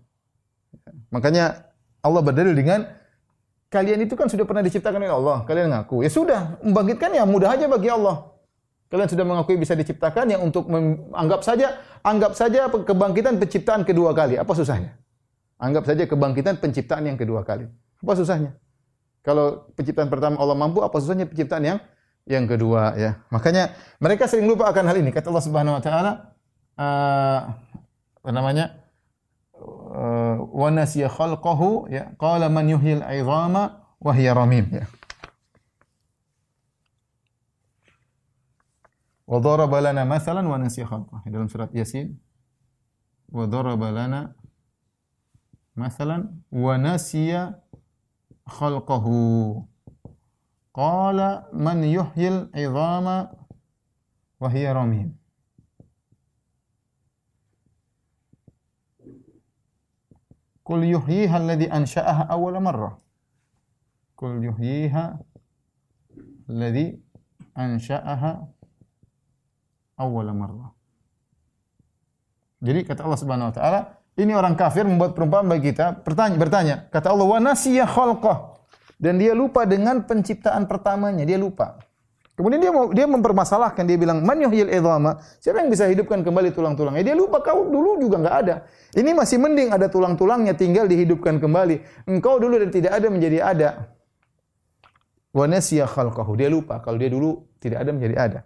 Makanya Allah berdalil dengan kalian itu kan sudah pernah diciptakan oleh Allah. Kalian ngaku. Ya sudah, membangkitkan ya mudah aja bagi Allah. Kalian sudah mengakui bisa diciptakan yang untuk anggap saja anggap saja kebangkitan penciptaan kedua kali. Apa susahnya? Anggap saja kebangkitan penciptaan yang kedua kali. Apa susahnya? Kalau penciptaan pertama Allah mampu, apa susahnya penciptaan yang yang kedua ya. Makanya mereka sering lupa akan hal ini. Kata Allah Subhanahu wa taala uh, apa namanya? Uh, wa nasiya khalqahu ya qala man yuhyil 'idhama wa hiya ramim ya. Wa daraba lana mathalan wa nasiya khalqah. Dalam surat Yasin. Wa daraba lana mathalan wa nasiya khalqahu. Qala man yuhyil 'idhama Qul yuhyiha alladhi ansha'aha awwala marrah. Qul yuhyiha alladhi ansha'aha awwal marrah. Jadi kata Allah Subhanahu wa taala, ini orang kafir membuat perumpamaan bagi kita, bertanya, bertanya, kata Allah wa nasiya khalqah dan dia lupa dengan penciptaan pertamanya, dia lupa. Kemudian dia mau, dia mempermasalahkan, dia bilang, "Man yuhyil idhama?" Siapa yang bisa hidupkan kembali tulang-tulangnya? Dia lupa kau dulu juga enggak ada. Ini masih mending ada tulang-tulangnya tinggal dihidupkan kembali. Engkau dulu dan tidak ada menjadi ada. Wa nasiya khalqahu. Dia lupa kalau dia dulu tidak ada menjadi ada.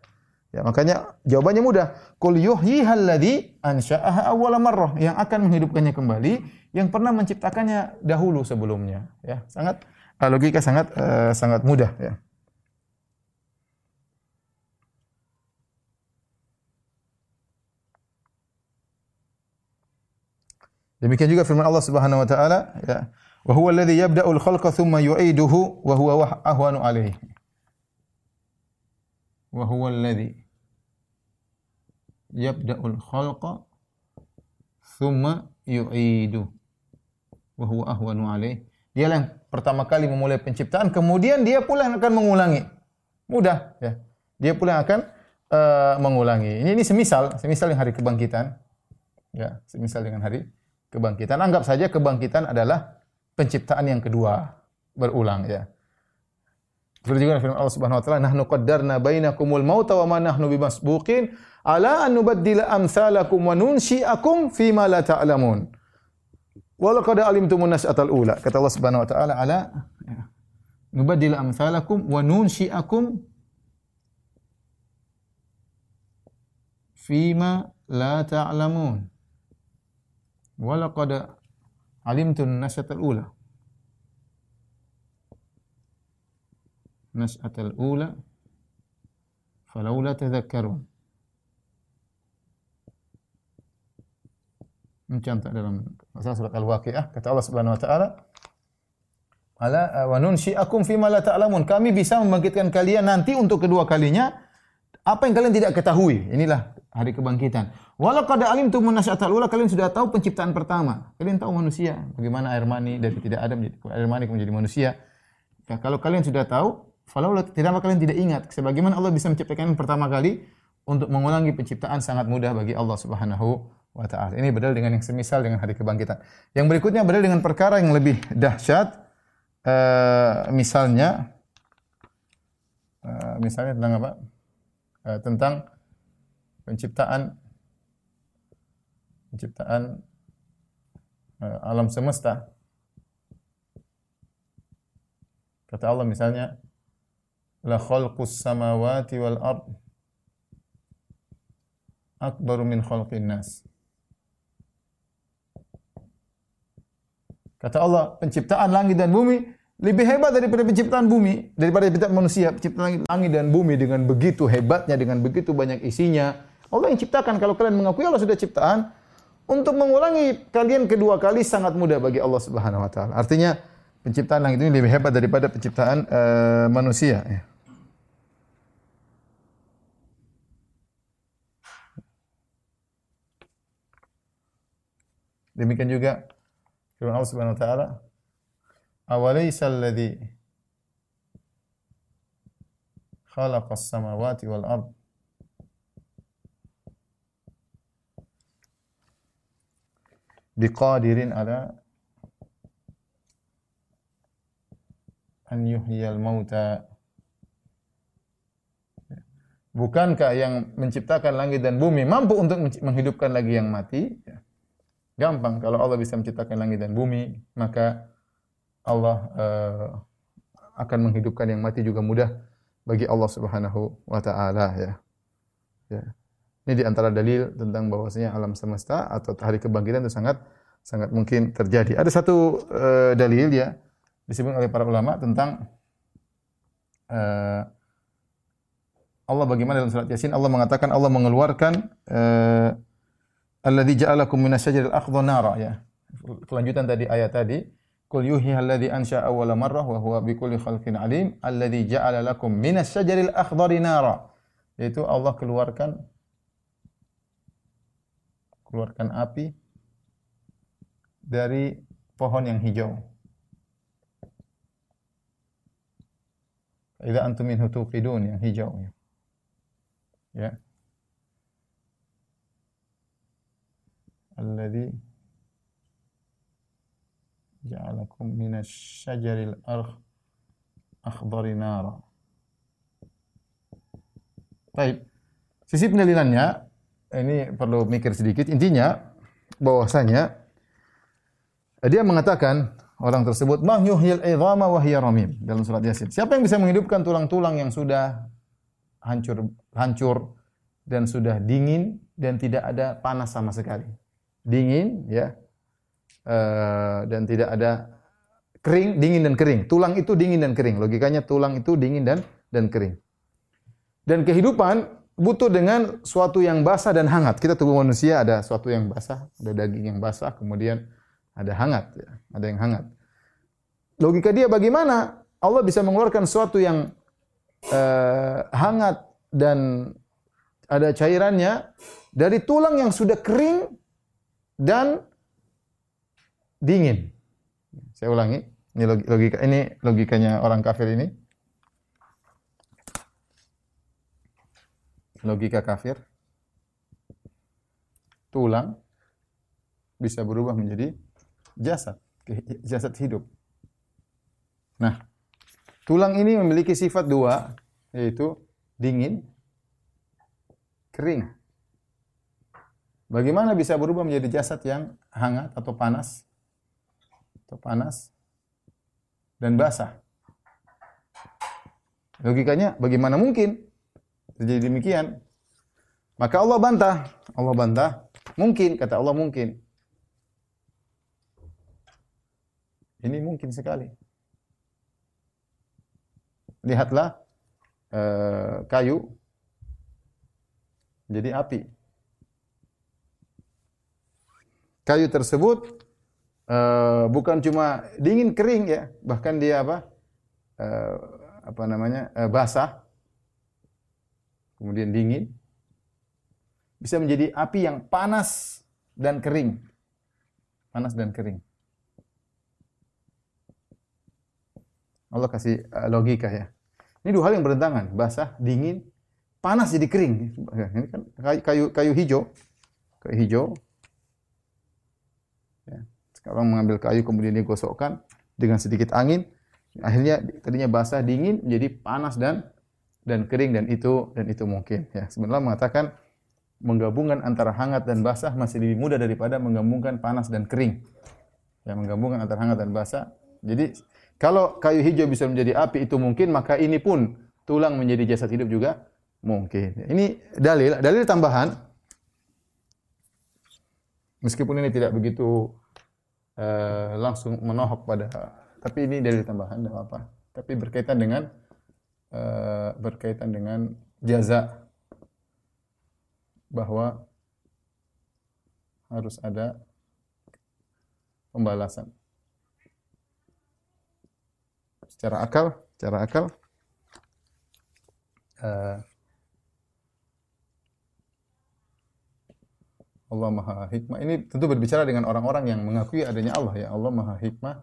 Ya, makanya jawabannya mudah. Qul yuhyihal ladzi ansha'aha awwala marrah, yang akan menghidupkannya kembali yang pernah menciptakannya dahulu sebelumnya, ya. Sangat uh, logika sangat uh, sangat mudah, ya. Demikian juga firman Allah Subhanahu wa taala, ya. Wa huwa alladhi yabda'ul khalqa thumma yu'iduhu wa huwa ahwanu alaihi wa huwa alladhi yabda'ul khalqa thumma yu'idu wa huwa ahwanu alaih. Dia yang pertama kali memulai penciptaan, kemudian dia pula yang akan mengulangi. Mudah ya. Dia pula yang akan uh, mengulangi. Ini ini semisal, semisal yang hari kebangkitan. Ya, semisal dengan hari kebangkitan. Anggap saja kebangkitan adalah penciptaan yang kedua berulang ya. Seperti juga firman Allah Subhanahu wa taala, "Nahnu qaddarna bainakumul mauta wa ma nahnu bimasbuqin ala an nubaddila amsalakum wa nunshi'akum fi ma la ta'lamun." Wa laqad alimtumun nas'atal ula. Kata Allah Subhanahu wa taala, "Ala ya, nubaddila amsalakum wa nunshi'akum fi ma la ta'lamun." Wa laqad alimtun nas'atal ula. nas'atal ula falaula tadhakkarun mencontoh dalam masalah surat Al-Waqiah kata Allah Subhanahu wa taala ala wa nunsyi'akum fima la ta'lamun. Kami bisa membangkitkan kalian nanti untuk kedua kalinya. Apa yang kalian tidak ketahui? Inilah hari kebangkitan walau qad alimtum nasyatal ula kalian sudah tahu penciptaan pertama kalian tahu manusia bagaimana air mani dari tidak ada menjadi air mani menjadi manusia ya, kalau kalian sudah tahu Falau tidak kalian tidak ingat sebagaimana Allah bisa menciptakan pertama kali untuk mengulangi penciptaan sangat mudah bagi Allah Subhanahu wa taala. Ini berdal dengan yang semisal dengan hari kebangkitan. Yang berikutnya berdal dengan perkara yang lebih dahsyat uh, misalnya uh, misalnya tentang apa? Uh, tentang penciptaan penciptaan uh, alam semesta. Kata Allah misalnya la khalqus samawati wal ard akbaru min khalqin nas. Kata Allah, penciptaan langit dan bumi lebih hebat daripada penciptaan bumi, daripada penciptaan manusia. Penciptaan langit dan bumi dengan begitu hebatnya, dengan begitu banyak isinya. Allah yang ciptakan. Kalau kalian mengakui Allah sudah ciptaan, untuk mengulangi kalian kedua kali sangat mudah bagi Allah Subhanahu wa taala. Artinya penciptaan langit ini lebih hebat daripada penciptaan uh, manusia ya. Demikian juga firman Allah Subhanahu wa taala, "Awalaysa alladhi khalaqas samawati wal ard biqadirin ala an yuhyiyal mauta Bukankah yang menciptakan langit dan bumi mampu untuk menghidupkan lagi yang mati? Ya. Gampang kalau Allah bisa menciptakan langit dan bumi, maka Allah uh, akan menghidupkan yang mati juga mudah bagi Allah Subhanahu wa taala ya. Ya. Ini di antara dalil tentang bahwasanya alam semesta atau hari kebangkitan itu sangat sangat mungkin terjadi. Ada satu uh, dalil ya disebut oleh para ulama tentang uh, Allah bagaimana dalam surat Yasin Allah mengatakan Allah mengeluarkan uh, alladzi ja'alakum minasyajaril akhdha nara ya. Kelanjutan tadi ayat tadi Qul yuhi alladzi ansha awwala marrah wa huwa bikulli khalqin alim alladzi ja'ala lakum minasyajaril akhdhari nara. Yaitu Allah keluarkan keluarkan api dari pohon yang hijau. Idza antum minhu tuqidun yang hijau ya. Ya. Alladhi ja'alakum minasyajaril arh akhdari nara. Baik. Sisi pendalilannya ini perlu mikir sedikit. Intinya bahwasanya dia mengatakan orang tersebut mah yuhyil idhama wa hiya ramim dalam surat Yasin. Siapa yang bisa menghidupkan tulang-tulang yang sudah hancur hancur dan sudah dingin dan tidak ada panas sama sekali. Dingin ya. Uh, dan tidak ada kering, dingin dan kering. Tulang itu dingin dan kering. Logikanya tulang itu dingin dan dan kering. Dan kehidupan butuh dengan suatu yang basah dan hangat. Kita tubuh manusia ada suatu yang basah, ada daging yang basah, kemudian ada hangat, ya. ada yang hangat. Logika dia bagaimana Allah bisa mengeluarkan suatu yang uh, hangat dan ada cairannya dari tulang yang sudah kering dan dingin. Saya ulangi, ini logika ini logikanya orang kafir ini. Logika kafir. Tulang bisa berubah menjadi jasad, jasad hidup. Nah, Tulang ini memiliki sifat dua, yaitu dingin, kering. Bagaimana bisa berubah menjadi jasad yang hangat atau panas? Atau panas dan basah. Logikanya bagaimana mungkin terjadi demikian? Maka Allah bantah. Allah bantah. Mungkin, kata Allah mungkin. Ini mungkin sekali lihatlah uh, kayu jadi api. Kayu tersebut uh, bukan cuma dingin kering ya, bahkan dia apa? Uh, apa namanya? Uh, basah. Kemudian dingin. Bisa menjadi api yang panas dan kering. Panas dan kering. Allah kasih logika ya. Ini dua hal yang bertentangan, basah, dingin, panas jadi kering. Ini kan kayu kayu hijau, kayu hijau. Ya. Sekarang mengambil kayu kemudian digosokkan dengan sedikit angin, akhirnya tadinya basah, dingin menjadi panas dan dan kering dan itu dan itu mungkin. Ya, sebenarnya mengatakan menggabungkan antara hangat dan basah masih lebih mudah daripada menggabungkan panas dan kering. Ya, menggabungkan antara hangat dan basah. Jadi kalau kayu hijau bisa menjadi api itu mungkin, maka ini pun tulang menjadi jasad hidup juga mungkin. Ini dalil, dalil tambahan. Meskipun ini tidak begitu uh, langsung menohok pada, tapi ini dalil tambahan, tidak apa. Tapi berkaitan dengan uh, berkaitan dengan jaza bahwa harus ada pembalasan secara akal, secara akal uh, Allah Maha Hikmah. Ini tentu berbicara dengan orang-orang yang mengakui adanya Allah ya. Allah Maha Hikmah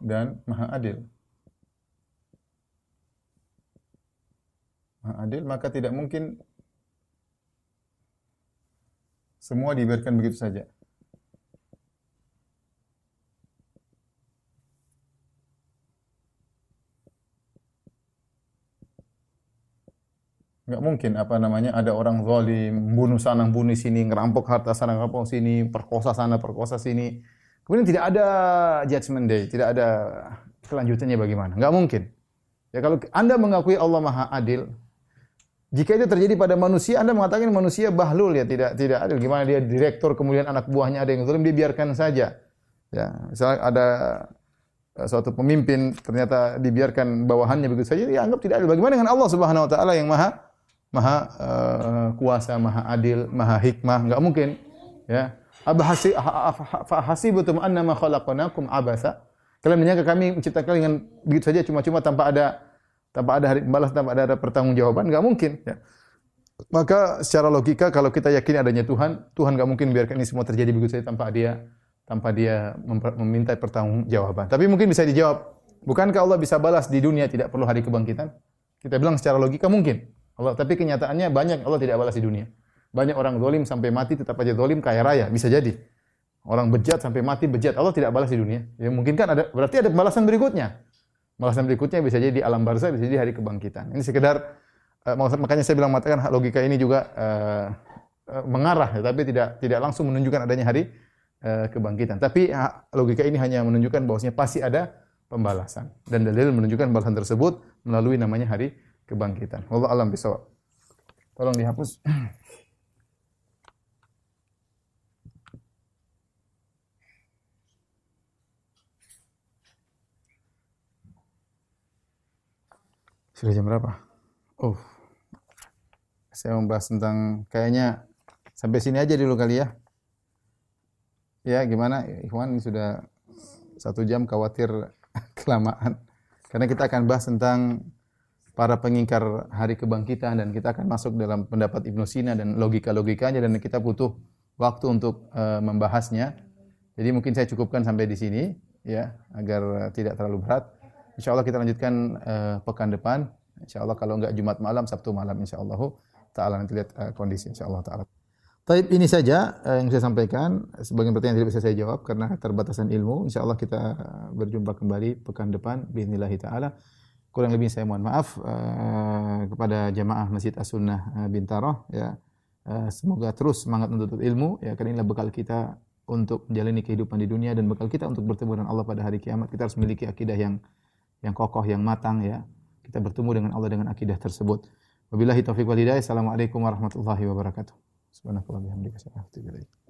dan Maha Adil. Maha Adil, maka tidak mungkin semua dibiarkan begitu saja. nggak mungkin apa namanya ada orang zalim, bunuh sana, bunuh sini, ngerampok harta sana, ngerampok sini, perkosa sana, perkosa sini. Kemudian tidak ada judgment day, tidak ada kelanjutannya bagaimana? Enggak mungkin. Ya kalau Anda mengakui Allah Maha Adil, jika itu terjadi pada manusia, Anda mengatakan manusia bahlul ya, tidak tidak adil. Gimana dia direktur kemudian anak buahnya ada yang zalim, dia biarkan saja. Ya, misalnya ada Eh, suatu pemimpin ternyata dibiarkan bawahannya begitu saja, dia anggap tidak adil. Bagaimana dengan Allah Subhanahu wa taala yang maha maha uh, kuasa, maha adil, maha hikmah? Enggak mungkin. Ya. Abahasi hasibatum annama khalaqnakum abasa? Kalian menyangka kami menciptakan dengan begitu saja cuma-cuma tanpa ada tanpa ada hari balas, tanpa ada, ada pertanggungjawaban? Enggak mungkin, ya. Maka secara logika kalau kita yakin adanya Tuhan, Tuhan enggak mungkin biarkan ini semua terjadi begitu saja tanpa dia tanpa dia meminta pertanggungjawaban. Tapi mungkin bisa dijawab, bukankah Allah bisa balas di dunia tidak perlu hari kebangkitan? Kita bilang secara logika mungkin. Allah, tapi kenyataannya banyak Allah tidak balas di dunia. Banyak orang zalim sampai mati tetap aja zalim kaya raya, bisa jadi. Orang bejat sampai mati bejat, Allah tidak balas di dunia. Ya mungkin kan ada berarti ada balasan berikutnya. Balasan berikutnya bisa jadi di alam barzah, bisa jadi hari kebangkitan. Ini sekedar uh, makanya saya bilang mengatakan logika ini juga uh, uh, mengarah ya, tapi tidak tidak langsung menunjukkan adanya hari Eh, kebangkitan. Tapi logika ini hanya menunjukkan bahwasanya pasti ada pembalasan dan dalil menunjukkan balasan tersebut melalui namanya hari kebangkitan. Allah alam bisawab. Tolong dihapus. Sudah jam berapa? Oh. Saya membahas tentang kayaknya sampai sini aja dulu kali ya. Ya, gimana? Ikhwan sudah satu jam khawatir kelamaan. Karena kita akan bahas tentang para pengingkar hari kebangkitan dan kita akan masuk dalam pendapat Ibnu Sina dan logika-logikanya dan kita butuh waktu untuk uh, membahasnya. Jadi mungkin saya cukupkan sampai di sini ya agar tidak terlalu berat. Insya Allah kita lanjutkan uh, pekan depan. Insya Allah kalau enggak Jumat malam, Sabtu malam Insya Allah. Taala nanti lihat uh, kondisi Insya Allah Taala. Taib ini saja uh, yang saya sampaikan. Sebagian pertanyaan tidak bisa saya jawab karena keterbatasan ilmu. Insya Allah kita berjumpa kembali pekan depan. Bismillah ta'ala. Kurang lebih saya mohon maaf uh, kepada jamaah Masjid As-Sunnah uh, Bintaro. Ya. Uh, semoga terus semangat untuk ilmu. Ya, karena inilah bekal kita untuk menjalani kehidupan di dunia dan bekal kita untuk bertemu dengan Allah pada hari kiamat. Kita harus memiliki akidah yang yang kokoh, yang matang. Ya. Kita bertemu dengan Allah dengan akidah tersebut. Wabillahi taufiq wal hidayah. Assalamualaikum warahmatullahi wabarakatuh. Subhanallahi wa bihamdihi